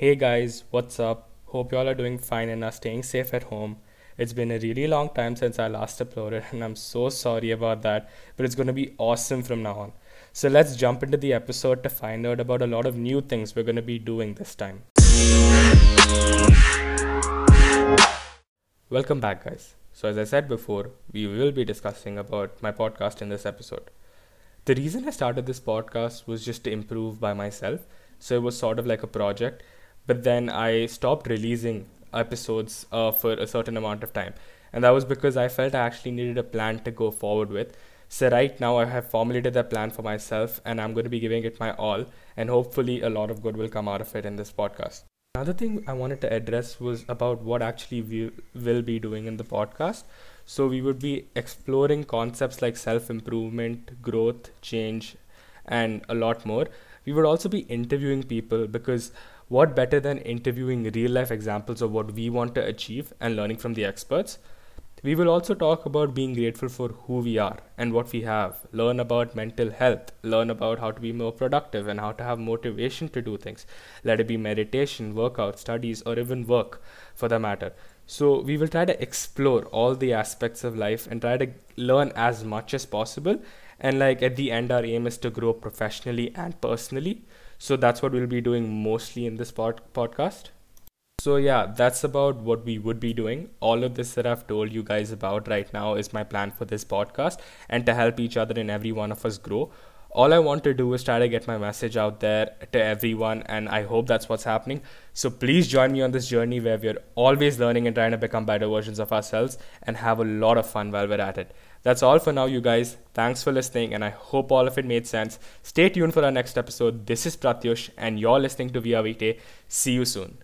Hey guys, what's up? Hope y'all are doing fine and are staying safe at home. It's been a really long time since I last uploaded, and I'm so sorry about that, but it's to be awesome from now on. So let's jump into the episode to find out about a lot of new things we're to be doing this time. Welcome back, guys. So, as I said before, we will be discussing about my podcast in this episode. The reason I started this podcast was just to improve by myself. So, it was sort of like a project but then I stopped releasing episodes uh, for a certain amount of time. And that was because I felt I actually needed a plan to go forward with. So, right now, I have formulated that plan for myself and I'm going to be giving it my all. And hopefully, a lot of good will come out of it in this podcast. Another thing I wanted to address was about what actually we will be doing in the podcast. So, we would be exploring concepts like self improvement, growth, change, and a lot more. We would also be interviewing people because what better than interviewing real life examples of what we want to achieve and learning from the experts? We will also talk about being grateful for who we are and what we have, learn about mental health, learn about how to be more productive and how to have motivation to do things. Let it be meditation, workout, studies, or even work for the matter. So, we will try to explore all the aspects of life and try to learn as much as possible. And, like, at the end, our aim is to grow professionally and personally. So that's what we'll be doing mostly in this pod- podcast. So, yeah, that's about what we would be doing. All of this that I've told you guys about right now is my plan for this podcast and to help each other and every one of us grow. All I want to do is try to get my message out there to everyone, and I hope that's what's happening. So, please join me on this journey where we're always learning and trying to become better versions of ourselves and have a lot of fun while we're at it. That's all for now, you guys. Thanks for listening, and I hope all of it made sense. Stay tuned for our next episode. This is Pratyush, and you're listening to Via. See you soon.